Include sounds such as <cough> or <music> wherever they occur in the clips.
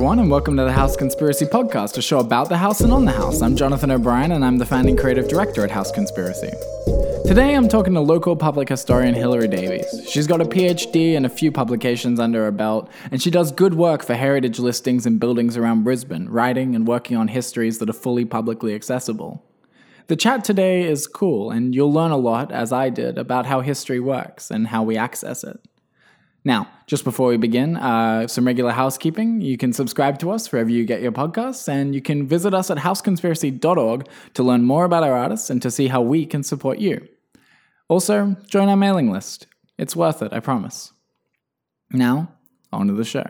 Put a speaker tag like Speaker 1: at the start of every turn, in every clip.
Speaker 1: Everyone, and welcome to the House Conspiracy Podcast, a show about the House and on the House. I'm Jonathan O'Brien, and I'm the founding creative director at House Conspiracy. Today I'm talking to local public historian Hilary Davies. She's got a PhD and a few publications under her belt, and she does good work for heritage listings and buildings around Brisbane, writing and working on histories that are fully publicly accessible. The chat today is cool, and you'll learn a lot, as I did, about how history works and how we access it. Now, just before we begin, uh, some regular housekeeping. You can subscribe to us wherever you get your podcasts, and you can visit us at houseconspiracy.org to learn more about our artists and to see how we can support you. Also, join our mailing list. It's worth it, I promise. Now, on to the show.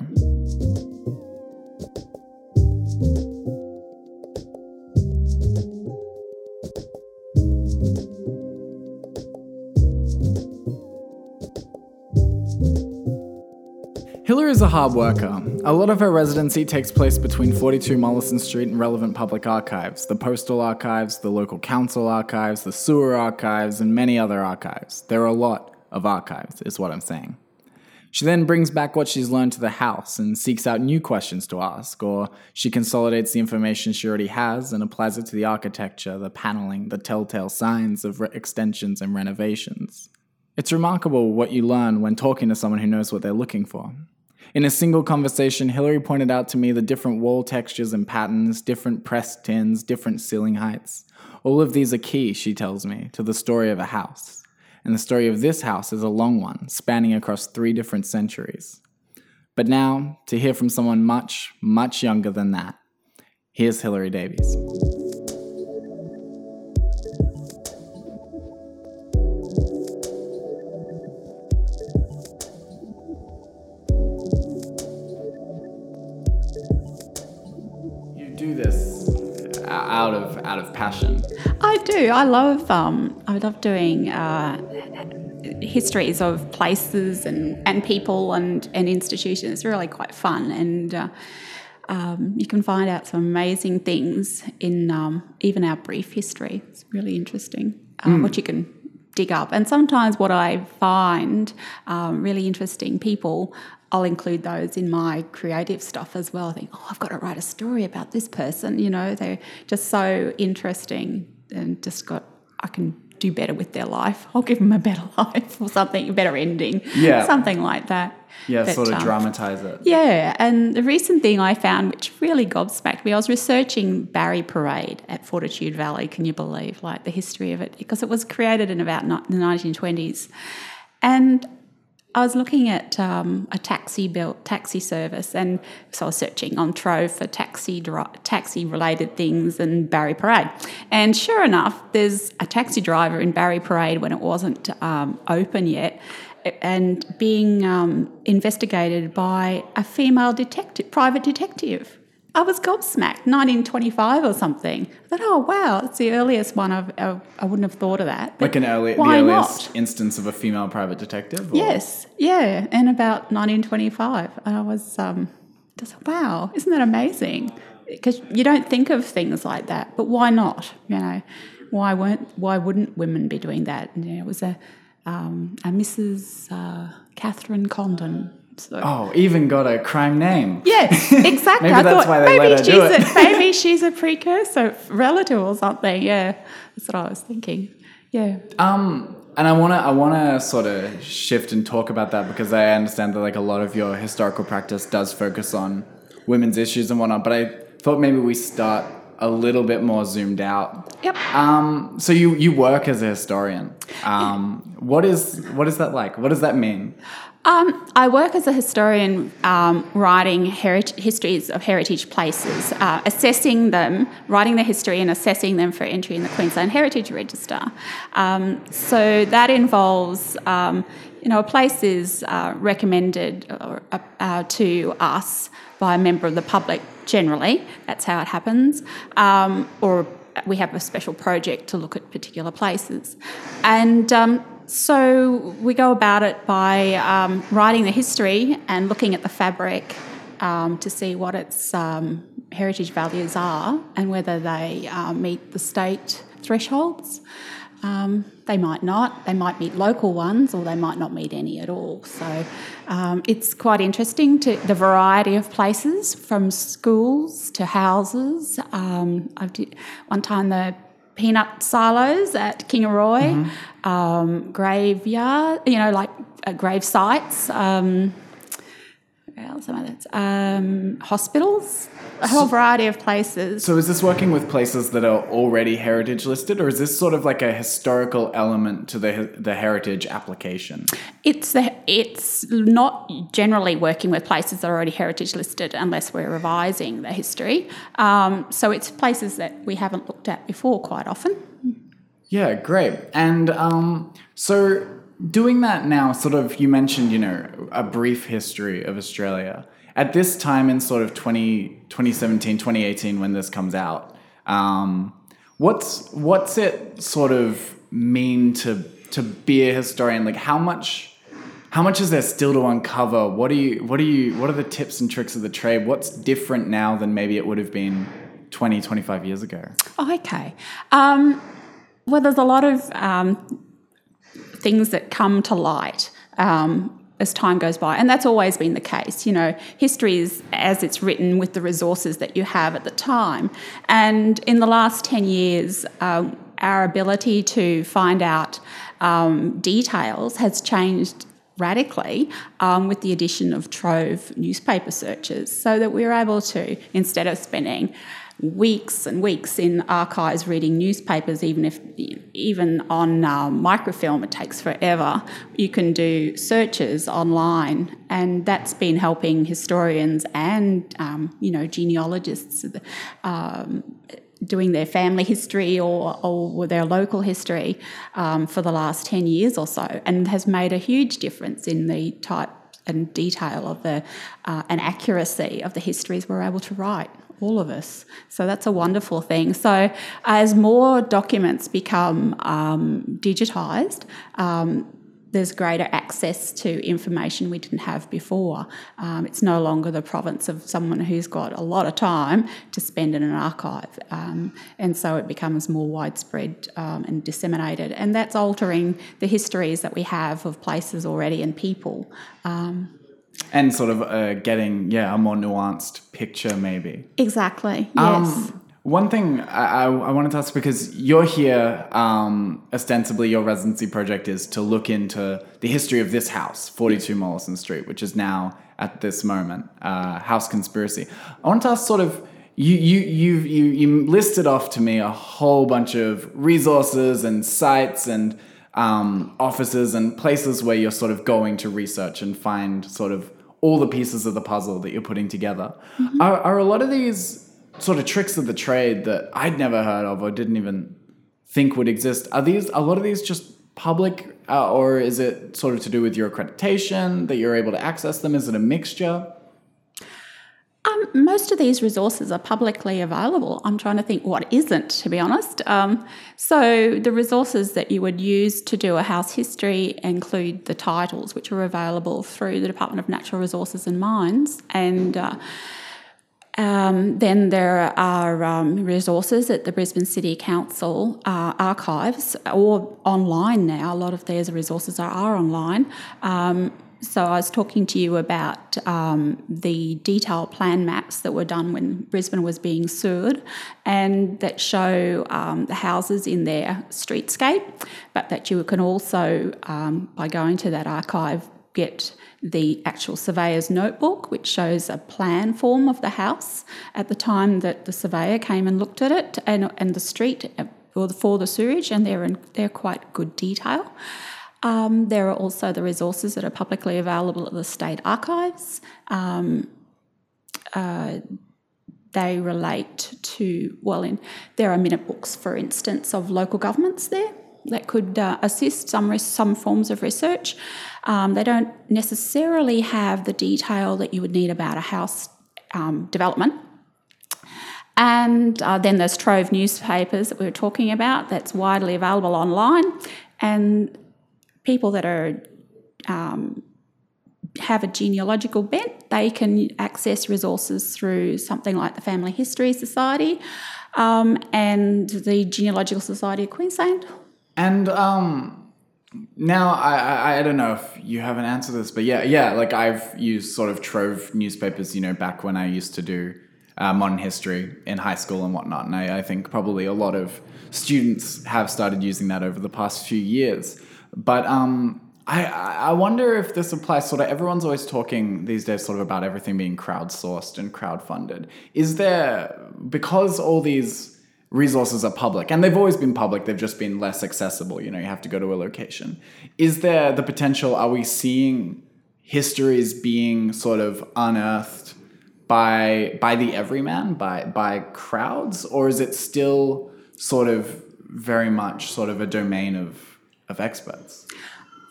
Speaker 1: Is a hard worker. A lot of her residency takes place between 42 Mollison Street and relevant public archives the postal archives, the local council archives, the sewer archives, and many other archives. There are a lot of archives, is what I'm saying. She then brings back what she's learned to the house and seeks out new questions to ask, or she consolidates the information she already has and applies it to the architecture, the paneling, the telltale signs of re- extensions and renovations. It's remarkable what you learn when talking to someone who knows what they're looking for. In a single conversation, Hilary pointed out to me the different wall textures and patterns, different pressed tins, different ceiling heights. All of these are key, she tells me, to the story of a house. And the story of this house is a long one, spanning across three different centuries. But now, to hear from someone much, much younger than that, here's Hilary Davies. Passion.
Speaker 2: I do. I love. Um, I love doing uh, histories of places and, and people and, and institutions. It's really quite fun, and uh, um, you can find out some amazing things in um, even our brief history. It's really interesting uh, what you can dig up. And sometimes what I find um, really interesting people. I'll include those in my creative stuff as well. I think, oh, I've got to write a story about this person. You know, they're just so interesting and just got, I can do better with their life. I'll give them a better <laughs> life or something, a better ending.
Speaker 1: Yeah. <laughs>
Speaker 2: Something like that.
Speaker 1: Yeah,
Speaker 2: But,
Speaker 1: sort of
Speaker 2: um,
Speaker 1: dramatize it.
Speaker 2: Yeah, and the recent thing I found, which really gobsmacked me, I was researching Barry Parade at Fortitude Valley. Can you believe, like the history of it? Because it was created in about the 1920s, and I was looking at um, a taxi built taxi service, and so I was searching on Trove for taxi taxi related things and Barry Parade, and sure enough, there's a taxi driver in Barry Parade when it wasn't um, open yet, and being um, investigated by a female detective, private detective. I was gobsmacked, 1925 or something. I thought, oh wow, it's the earliest one I've, I, I wouldn't have thought of that.
Speaker 1: Like an early, the earliest
Speaker 2: not?
Speaker 1: instance of a female private detective? or-
Speaker 2: Yes, yeah, and about 1925. And I was um, just, wow, isn't that amazing? Because you don't think of things like that, but why not? You know, why weren't, why wouldn't women be doing that? And, you know, it was a, um, a Mrs. Uh, Catherine Condon. So,
Speaker 1: Oh, even got a crime name.
Speaker 2: Yeah, <laughs> exactly.
Speaker 1: Maybe
Speaker 2: I
Speaker 1: that's
Speaker 2: thought
Speaker 1: why they
Speaker 2: maybe
Speaker 1: let her
Speaker 2: she's
Speaker 1: do it.
Speaker 2: A, <laughs> maybe she's a precursor relative or something. Yeah, that's what I was thinking. Yeah.
Speaker 1: Um, and I wanna I wanna sort of shift and talk about that because I understand that like a lot of your historical practice does focus on women's issues and whatnot. But I thought maybe we start a little bit more zoomed out.
Speaker 2: Yep.
Speaker 1: Um, so you you work as a historian. Um, what is what is that like? What does that mean?
Speaker 2: Um, I work as a historian um, writing herit- histories of heritage places, uh, assessing them, writing the history and assessing them for entry in the Queensland Heritage Register. Um, so that involves, um, you know, a place is uh, recommended or, uh, uh, to us by a member of the public generally, that's how it happens, um, or we have a special project to look at particular places. And um, so we go about it by um, writing the history and looking at the fabric um, to see what its um, heritage values are and whether they uh, meet the state thresholds. Um, they might not. They might meet local ones, or they might not meet any at all. So um, it's quite interesting to the variety of places, from schools to houses. Um, I did one time the peanut silos at Kingaroy, mm-hmm. um, graveyard, you know, like uh, grave sites. Um, some of that, um, hospitals a whole variety of places.
Speaker 1: So, is this working with places that are already heritage listed, or is this sort of like a historical element to the the heritage application?
Speaker 2: It's the, it's not generally working with places that are already heritage listed unless we're revising the history. Um, so, it's places that we haven't looked at before quite often.
Speaker 1: Yeah, great. And um, so, doing that now, sort of, you mentioned, you know, a brief history of Australia at this time in sort of 20, 2017, 2018, when this comes out, um, what's what's it sort of mean to to be a historian? Like how much how much is there still to uncover? What do you what do you what are the tips and tricks of the trade? What's different now than maybe it would have been 20, 25 years ago?
Speaker 2: Okay. Um, well, there's a lot of um, things that come to light. Um, as time goes by. And that's always been the case. You know, history is as it's written with the resources that you have at the time. And in the last 10 years, um, our ability to find out um, details has changed radically um, with the addition of Trove newspaper searches so that we're able to, instead of spending weeks and weeks in archives reading newspapers, even if even on uh, microfilm it takes forever. You can do searches online, and that's been helping historians and um, you know genealogists. Um, doing their family history or, or their local history um, for the last 10 years or so, and has made a huge difference in the type and detail of the uh, and accuracy of the histories we're able to write all of us. So that's a wonderful thing. So as more documents become um, digitised, um, there's greater access to information we didn't have before. Um, it's no longer the province of someone who's got a lot of time to spend in an archive, um, and so it becomes more widespread um, and disseminated. And that's altering the histories that we have of places already and people.
Speaker 1: And sort of uh, getting yeah a more nuanced picture maybe.
Speaker 2: Exactly um, yes. um,
Speaker 1: one thing I, I, wanted to ask because you're here um, ostensibly your residency project is to look into the history of this house 42 mollison street which is now at this moment uh, house conspiracy. I want to ask sort of you, you, you, you, you listed off to me a whole bunch of resources and sites and um, offices and places where you're sort of going to research and find sort of all the pieces of the puzzle that you're putting together. Mm-hmm. Are, are a lot of these sort of tricks of the trade that I'd never heard of or didn't even think would exist? Are these a lot of these just public, uh, or is it sort of to do with your accreditation that you're able to access them? Is it a mixture?
Speaker 2: Um, most of these resources are publicly available. I'm trying to think what isn't, to be honest. Um, so, the resources that you would use to do a house history include the titles, which are available through the Department of Natural Resources and Mines, and uh, um, then there are um, resources at the Brisbane City Council uh, archives or online now. A lot of these resources are, are online. So I was talking to you about um, the detailed plan maps that were done when Brisbane was being sued, and that show um, the houses in their streetscape, but that you can also, um, by going to that archive, get the actual surveyor's notebook, which shows a plan form of the house at the time that the surveyor came and looked at it, and, and the street for the, for the sewerage, and they're in they're quite good detail. Um, there are also the resources that are publicly available at the state archives. Um, uh, they relate to, well, in, there are minute books, for instance, of local governments there that could uh, assist some, some forms of research. Um, they don't necessarily have the detail that you would need about a house um, development. And uh, then there's Trove newspapers that we were talking about, that's widely available online. And people that are um, have a genealogical bent, they can access resources through something like the Family History Society um, and the Genealogical Society of Queensland.
Speaker 1: And um, now I, I I don't know if you have an answer to this, but yeah, yeah, like I've used sort of Trove newspapers, you know, back when I used to do uh, modern history in high school and whatnot, and I, I think probably a lot of students have started using that over the past few years. But um, I, I wonder if this applies sort of everyone's always talking these days sort of about everything being crowdsourced and crowdfunded. Is there because all these resources are public and they've always been public, they've just been less accessible, you know, you have to go to a location. Is there the potential are we seeing histories being sort of unearthed by by the everyman, by by crowds, or is it still sort of very much sort of a domain of of experts?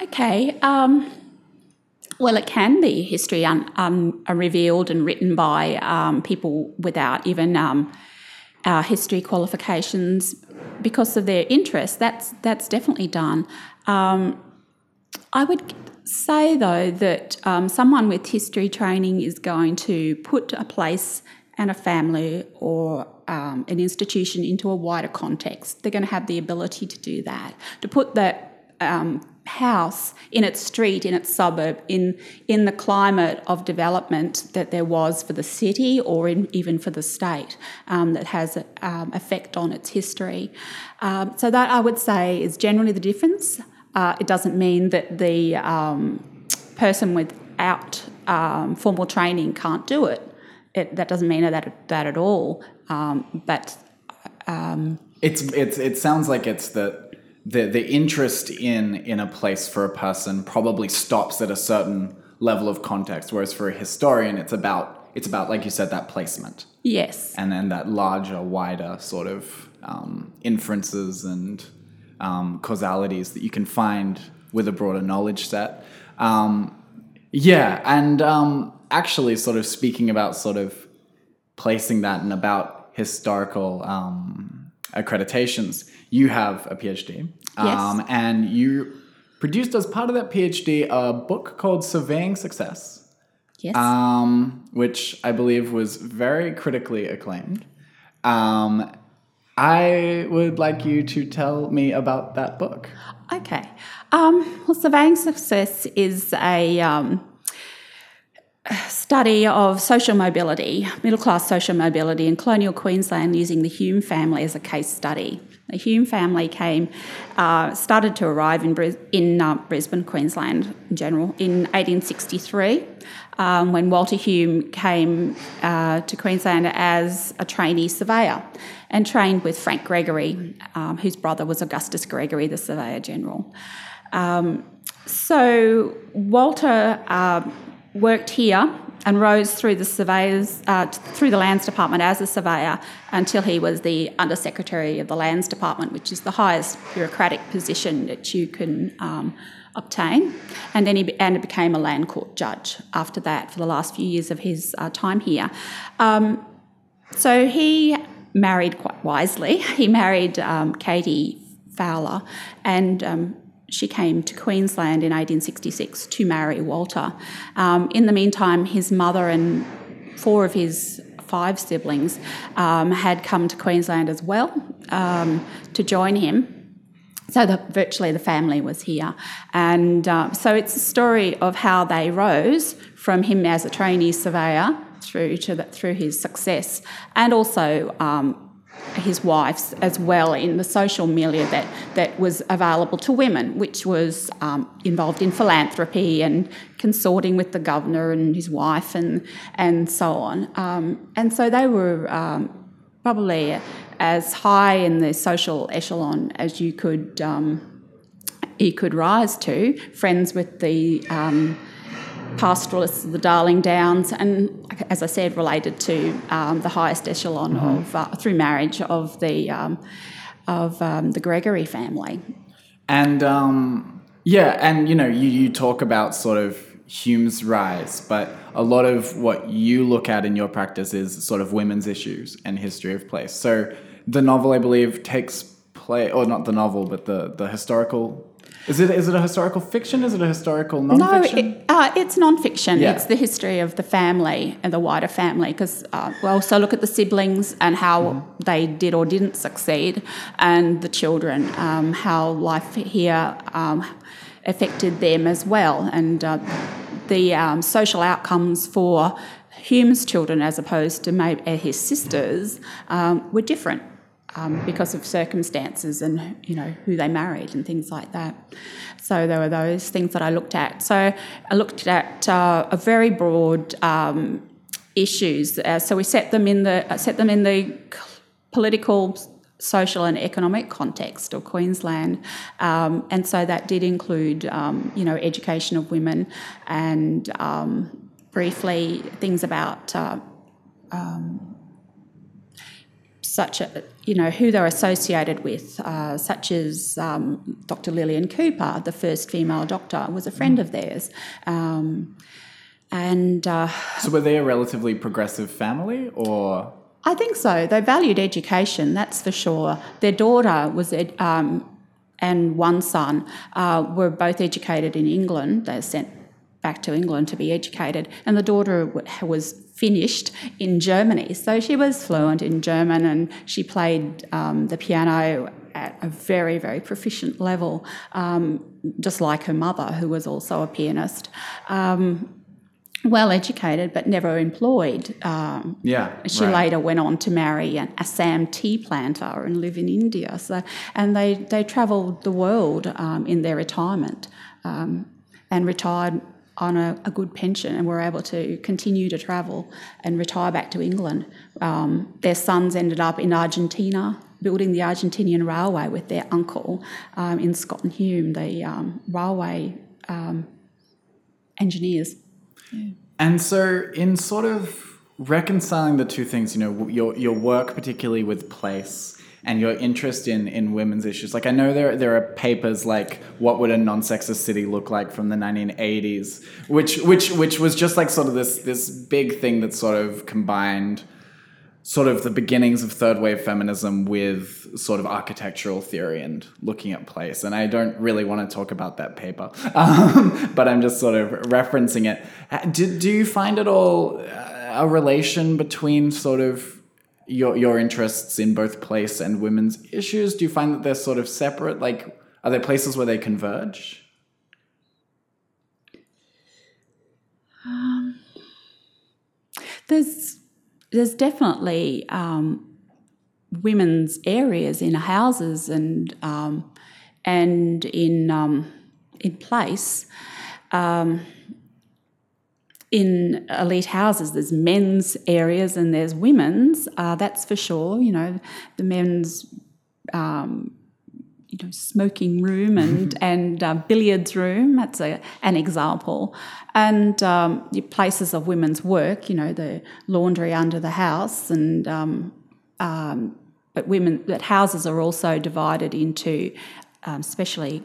Speaker 2: Okay. Um, well, it can be history un, um, revealed and written by um, people without even uh, history qualifications because of their interest. That's that's definitely done. Um, I would say though that someone with history training is going to put a place and a family or um, an institution into a wider context. They're going to have the ability to do that, to put that um, house in its street, in its suburb, in, in the climate of development that there was for the city or in, even for the state um, that has um, effect on its history. Um, so, that I would say is generally the difference. Uh, it doesn't mean that the um, person without um, formal training can't do it. it. That doesn't mean that, that at all. Um, but
Speaker 1: it's it's it sounds like it's that the the interest in in a place for a person probably stops at a certain level of context, whereas for a historian, it's about it's about like you said that placement.
Speaker 2: Yes,
Speaker 1: and then that larger, wider sort of um, inferences and um, causalities that you can find with a broader knowledge set. Um, yeah, and um, actually, sort of speaking about sort of placing that and about historical um, accreditations, you have a PhD. Um, and you produced as part of that PhD a book called Surveying Success,
Speaker 2: yes.
Speaker 1: um, which I believe was very critically acclaimed. Um, I would like you to tell me about that book.
Speaker 2: Okay. Um, well, surveying success is a um, study of social mobility, middle class social mobility in colonial Queensland using the Hume family as a case study. The Hume family came, uh, started to arrive in, Bris- in uh, Brisbane, Queensland in general, in 1863. Um, when Walter Hume came uh, to Queensland as a trainee surveyor and trained with Frank Gregory, um, whose brother was Augustus Gregory, the Surveyor General. Um, so Walter uh, worked here and rose through the surveyors uh, through the lands department as a surveyor until he was the undersecretary of the lands department, which is the highest bureaucratic position that you can um, obtain. And then he and became a land court judge after that for the last few years of his uh, time here. Um, so he married quite wisely. <laughs> He married um, Katie Fowler and um, she came to Queensland in 1866 to marry Walter. Um, in the meantime, his mother and four of his five siblings um, had come to Queensland as well um, to join him. So the, virtually the family was here, and uh, so it's a story of how they rose from him as a trainee surveyor through to the, through his success, and also um, his wife's as well in the social milieu that, that was available to women, which was um, involved in philanthropy and consorting with the governor and his wife and, and so on. Um, and so they were um, probably as high in the social echelon as you could, um, you could rise to, friends with the um, pastoralists of the Darling Downs, and as I said, related to um, the highest echelon mm-hmm. of uh, through marriage of the um, of um, the Gregory family.
Speaker 1: And um, yeah, and you know, you, you talk about sort of Hume's rise, but a lot of what you look at in your practice is sort of women's issues and history of place. So the novel, I believe, takes play, or not the novel, but the the historical Is it is it a historical fiction? Is it a historical nonfiction?
Speaker 2: No, it, uh, it's non-fiction.
Speaker 1: Yeah.
Speaker 2: It's the history of the family and the wider family. Because uh, we also look at the siblings and how
Speaker 1: Mm-hmm.
Speaker 2: they did or didn't succeed, and the children, um, how life here um, affected them as well, and uh, the um, social outcomes for Hume's children, as opposed to maybe his sisters, um, were different um, because of circumstances and you know who they married and things like that. So there were those things that I looked at. So I looked at uh, a very broad um, issues. Uh, so we set them in the uh, set them in the political. Social and economic context of Queensland, um, and so that did include, um, you know, education of women, and um, briefly things about uh, such a, you know, who they're associated with, uh, such as um, Dr. Lilian Cooper, the first female doctor, was a friend of theirs. Um, and uh,
Speaker 1: so were they a relatively progressive family, or
Speaker 2: I think so. They valued education, that's for sure. Their daughter was, ed- um, and one son uh, were both educated in England. They sent back to England to be educated, and the daughter w- was finished in Germany. So she was fluent in German and she played um, the piano at a very, very proficient level, um, just like her mother, who was also a pianist. Um, well educated, but never employed. Um,
Speaker 1: yeah?
Speaker 2: she
Speaker 1: right.
Speaker 2: later went on to marry an Assam tea planter and live in India. So, and they they travelled the world um, in their retirement um, and retired on a, a, good pension and were able to continue to travel and retire back to England. Um, their sons ended up in Argentina. Building the Argentinian Railway with their uncle um, in Scott and Hume, the um, railway um, engineers.
Speaker 1: And so, in sort of reconciling the two things, you know, your your work particularly with place and your interest in in women's issues. Like I know there there are papers like what would a non-sexist city look like from the 1980s, which which which was just like sort of this this big thing that sort of combined sort of the beginnings of third wave feminism with sort of architectural theory and looking at place. And I don't really want to talk about that paper, <laughs> um, but I'm just sort of referencing it. Do, do you find it all a relation between sort of your your interests in both place and women's issues? Do you find that they're sort of separate? Like, are there places where they converge?
Speaker 2: Um, there's there's definitely um, women's areas in houses and um, and in um, in place. Um, in elite houses, there's men's areas and there's women's. Uh, that's for sure. You know, the men's um, you know, smoking room and <laughs> and uh, billiards room. That's a, an example. And um, places of women's work. You know, the laundry under the house, and um, um, but women. But houses are also divided into, um, especially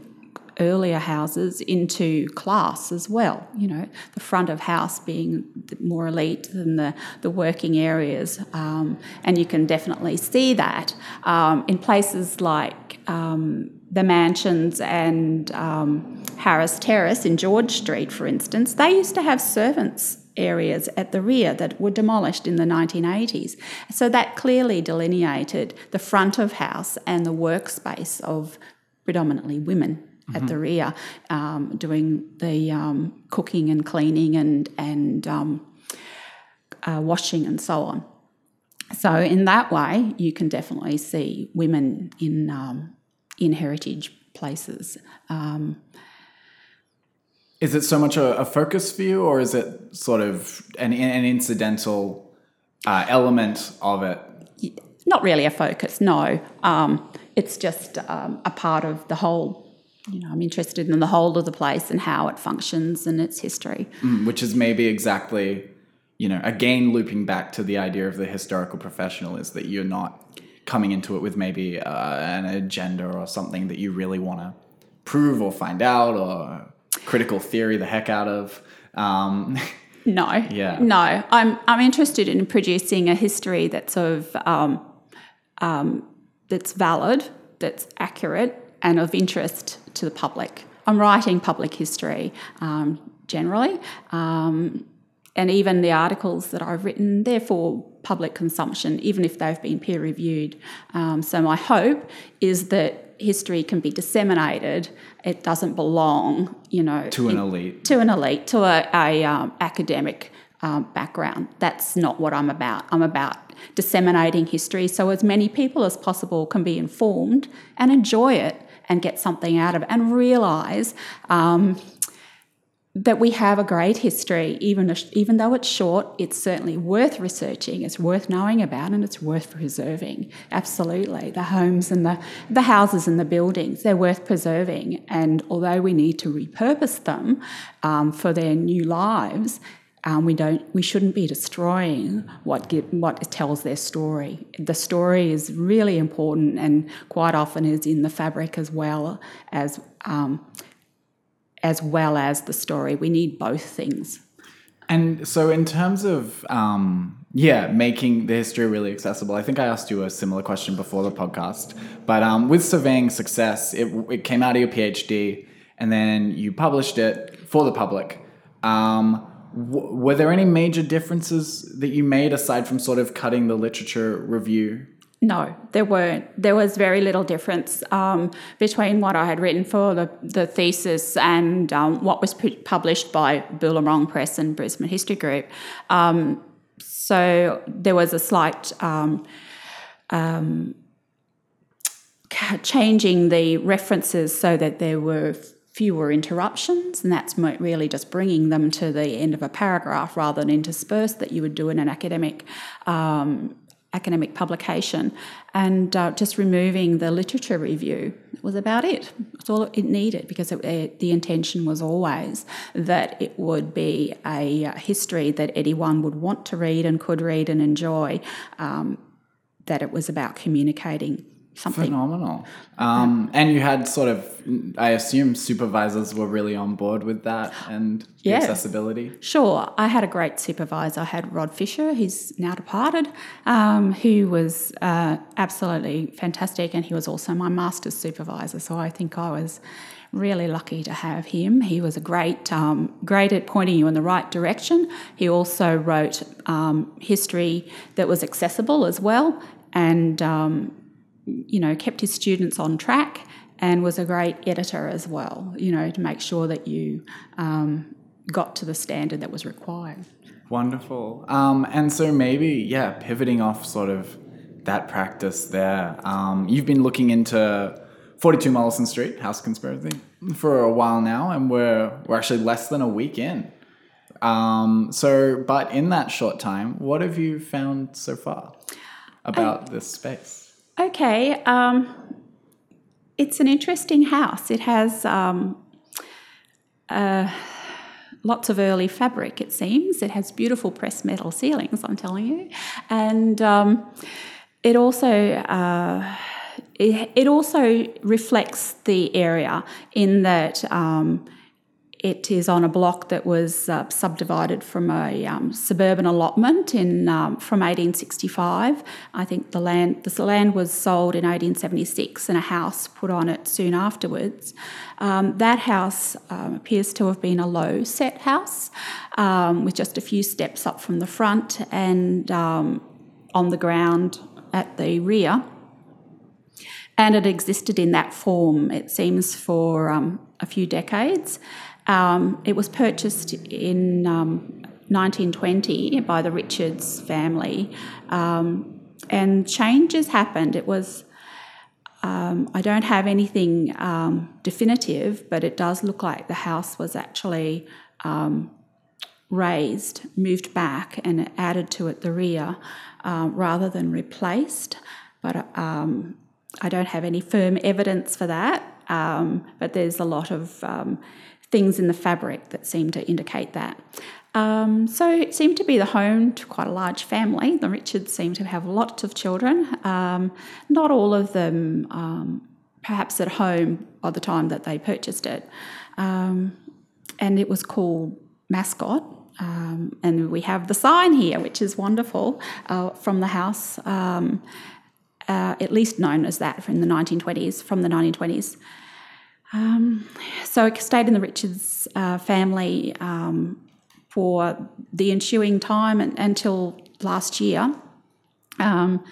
Speaker 2: earlier houses into class as well. You know, the front of house being more elite than the, the working areas. Um, and you can definitely see that um, in places like um, the mansions and um, Harris Terrace in George Street, for instance. They used to have servants areas at the rear that were demolished in the 1980s. So that clearly delineated the front of house and the workspace of predominantly women at mm-hmm. the rear, um, doing the um, cooking and cleaning and and um, uh, washing and so on. So in that way, you can definitely see women in um, in heritage places. Um,
Speaker 1: is it so much a, a, focus for you, or is it sort of an, an incidental uh, element of it?
Speaker 2: Not really a focus. No, um, it's just a part of the whole you know, I'm interested in the whole of the place and how it functions and its history.
Speaker 1: Mm, which is maybe exactly, you know, again looping back to the idea of the historical professional is that you're not coming into it with maybe uh, an agenda or something that you really want to prove or find out or critical theory the heck out of. Um, <laughs>
Speaker 2: no,
Speaker 1: yeah,
Speaker 2: no. I'm I'm interested in producing a history that's of um, um, that's valid, that's accurate, and of interest to the public. I'm writing public history um, generally. Um, and even the articles that I've written, they're for public consumption, even if they've been peer reviewed. Um, so my hope is that history can be disseminated. It doesn't belong, you know,
Speaker 1: to an elite,
Speaker 2: to an elite, to a, a um, academic um, background. That's not what I'm about. I'm about disseminating history so as many people as possible can be informed and enjoy it and get something out of it and realise um, that we have a great history, even even though it's short. It's certainly worth researching. It's worth knowing about, and it's worth preserving. Absolutely, the homes and the the houses and the buildings they're worth preserving. And although we need to repurpose them um, for their new lives, um, we don't we shouldn't be destroying what what tells their story. The story is really important, and quite often is in the fabric as well as. Um, as well as the story. We need both things.
Speaker 1: And so, in terms of, um, yeah, making the history really accessible, I think I asked you a similar question before the podcast. But um, with surveying success, it, it, came out of your PhD and then you published it for the public. Um, w- were there any major differences that you made aside from sort of cutting the literature review
Speaker 2: no, there weren't. There was very little difference um, between what I had written for the, the thesis and um, what was published by Boolarong Press and Brisbane History Group. Um, so there was a slight um, um, changing the references so that there were fewer interruptions, and that's really just bringing them to the end of a paragraph rather than interspersed that you would do in an academic um, academic publication and uh, just removing the literature review was about it. That's all it needed because it, it, the intention was always that it would be a uh, history that anyone would want to read and could read and enjoy, um, that it was about communicating something.
Speaker 1: Phenomenal. Um, and you had sort of, I assume supervisors were really on board with that and yeah. accessibility.
Speaker 2: Sure. I had a great supervisor. I had Rod Fisher, who's now departed, um, who was uh, absolutely fantastic. And he was also my master's supervisor. So I think I was really lucky to have him. He was a great, um, great at pointing you in the right direction. He also wrote um, history that was accessible as well, and um, you know, kept his students on track and was a great editor as well, you know, to make sure that you um, got to the standard that was required.
Speaker 1: Wonderful. Um, and so maybe, yeah, pivoting off sort of that practice there, um, you've been looking into 42 Mollison Street, House Conspiracy, for a while now, and we're, we're actually less than a week in. Um, so, but in that short time, what have you found so far about this space?
Speaker 2: Okay, um, it's an interesting house. It has um, uh, lots of early fabric, it seems. It has beautiful pressed metal ceilings, I'm telling you. And um, it also. Uh, it, also reflects the area in that um, it is on a block that was uh, subdivided from a um, suburban allotment in um, from 1865. I think the land the land was sold in 1876 and a house put on it soon afterwards. Um, that house um, appears to have been a low set house um, with just a few steps up from the front and um, on the ground at the rear. And it existed in that form, it seems, for a few decades. Um, it was purchased in um, 1920 by the Richards family, um, and changes happened. It was um, I don't have anything um, definitive, but it does look like the house was actually um, raised, moved back, and added to at the rear uh, rather than replaced. But I don't have any firm evidence for that. but there's a lot of things in the fabric that seem to indicate that. Um, so it seemed to be the home to quite a large family. The Richards seemed to have lots of children, um, not all of them um, perhaps at home by the time that they purchased it. Um, and it was called Mascot. Um, and we have the sign here, which is wonderful, uh, from the house, um, uh, at least known as that from the 1920s, from the 1920s. Um, so I stayed in the Richards uh, family um, for the ensuing time and, until last year. Um,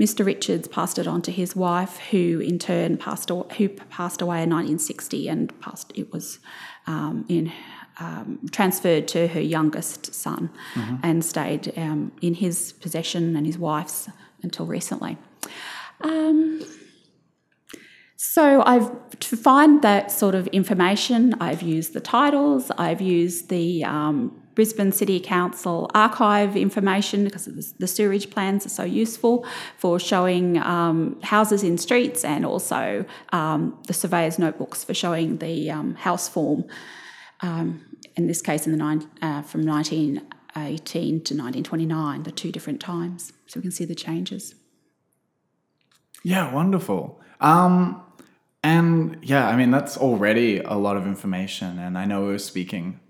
Speaker 2: Mr. Richards passed it on to his wife, who in turn passed who passed away in 1960, and passed it was um, in um, transferred to her youngest son, mm-hmm. and stayed um, in his possession and his wife's until recently. So I've to find that sort of information. I've used the titles. I've used the um, Brisbane City Council archive information because the sewerage plans are so useful for showing um, houses in streets and also um, the surveyor's notebooks for showing the um, house form, um, in this case in the nine, uh, from 1918 to 1929, the two different times. So we can see the changes.
Speaker 1: Yeah, wonderful. Um, and yeah, I mean, that's already a lot of information. And I know we were speaking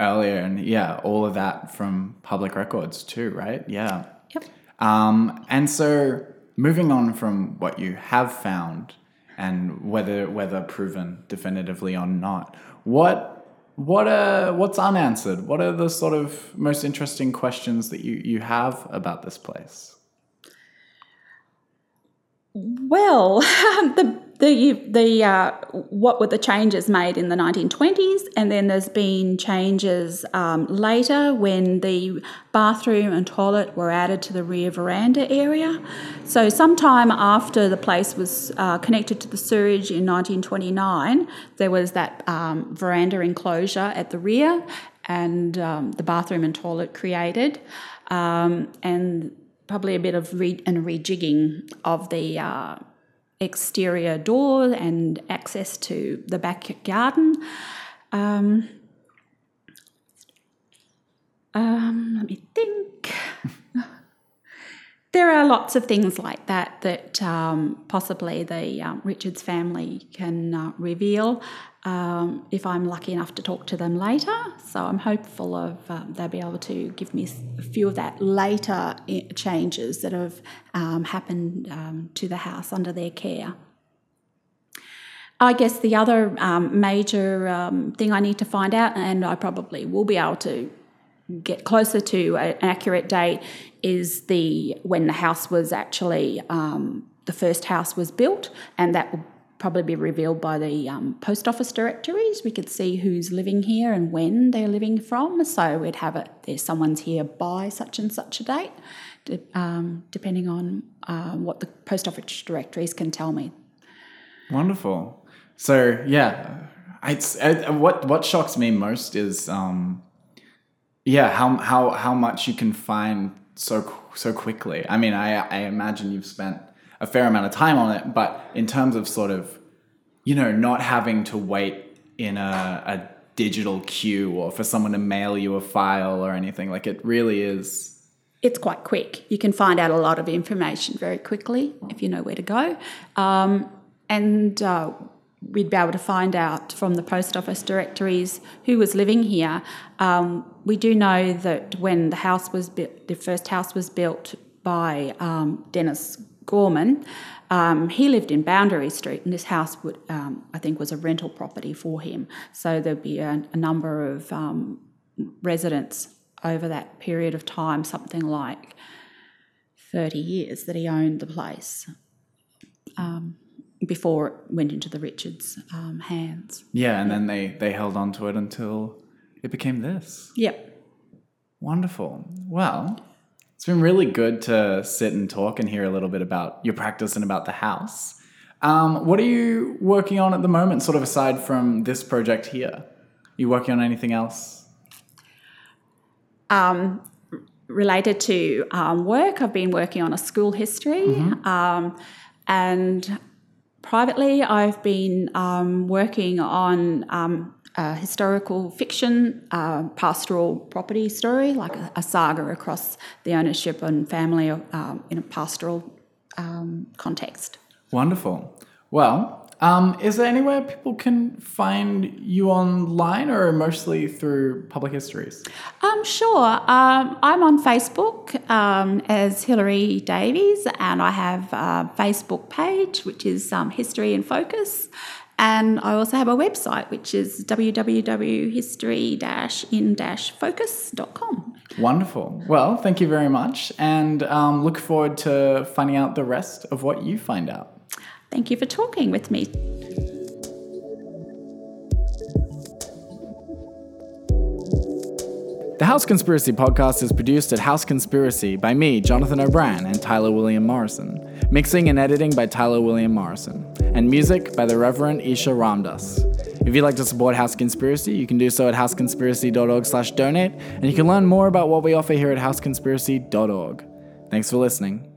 Speaker 1: earlier, and yeah, all of that from public records too, right? Yeah.
Speaker 2: Yep.
Speaker 1: Um, and so moving on from what you have found and whether whether proven definitively or not, what what are what's unanswered? What are the sort of most interesting questions that you, you have about this place?
Speaker 2: Well, <laughs> the the the uh, what were the changes made in the 1920s, and then there's been changes um, later when the bathroom and toilet were added to the rear veranda area. So sometime after the place was uh, connected to the sewage in 1929, there was that um, veranda enclosure at the rear, and um, the bathroom and toilet created, um, and probably a bit of re- and rejigging of the uh, exterior door and access to the back garden. Um, um, let me think. There are lots of things like that that um, possibly the um, Richards family can uh, reveal um, if I'm lucky enough to talk to them later. So I'm hopeful of uh, they'll be able to give me a few of that later eh, changes that have um, happened um, to the house under their care. I guess the other um, major um, thing I need to find out, and I probably will be able to get closer to an accurate date, is the when the house was actually um, the first house was built, and that will probably be revealed by the um, post office directories. We could see who's living here and when they're living from. So we'd have it, there's someone's here by such and such a date, um, depending on uh, what the post office directories can tell me.
Speaker 1: Wonderful. So, yeah, it's, it, what, what shocks me most is, um, yeah, how, how, how much you can find so, so quickly. I mean, I, I imagine you've spent a fair amount of time on it. But in terms of sort of, you know, not having to wait in a, a digital queue or for someone to mail you a file or anything, like it really is.
Speaker 2: It's quite quick. You can find out a lot of information very quickly if you know where to go. Um, and uh, we'd be able to find out from the post office directories who was living here. Um, we do know that when the house was built, the first house was built by um, Dennis Gorman, um, he lived in Boundary Street, and this house would, um, I think, was a rental property for him. So there'd be a, a number of um, residents over that period of time, something like 30 years that he owned the place um, before it went into the Richards' um, hands.
Speaker 1: Yeah, and then they, they held on to it until it became this.
Speaker 2: Yep.
Speaker 1: Wonderful. Well, it's been really good to sit and talk and hear a little bit about your practice and about the house. Um, what are you working on at the moment, sort of aside from this project here? Are you working on anything else?
Speaker 2: Um, related to um, work, I've been working on a school history. Mm-hmm. Um, and privately, I've been um, working on um, a historical fiction, uh, pastoral property story, like a, a, saga across the ownership and family um, in a pastoral um, context.
Speaker 1: Wonderful. Well, um, is there anywhere people can find you online or mostly through public histories?
Speaker 2: Um, sure. Um, I'm on Facebook um, as Hilary Davies, and I have a Facebook page which is um, History in Focus. And I also have a website, which is www.history-in-focus.com.
Speaker 1: Wonderful. Well, thank you very much, and um, look forward to finding out the rest of what you find out.
Speaker 2: Thank you for talking with me.
Speaker 1: The House Conspiracy podcast is produced at House Conspiracy by me, Jonathan O'Brien, and Tyler William Morrison. Mixing and editing by Tyler William Morrison. And music by the Reverend Isha Ramdas. If you'd like to support House Conspiracy, you can do so at houseconspiracy.org slash donate, and you can learn more about what we offer here at houseconspiracy.org. Thanks for listening.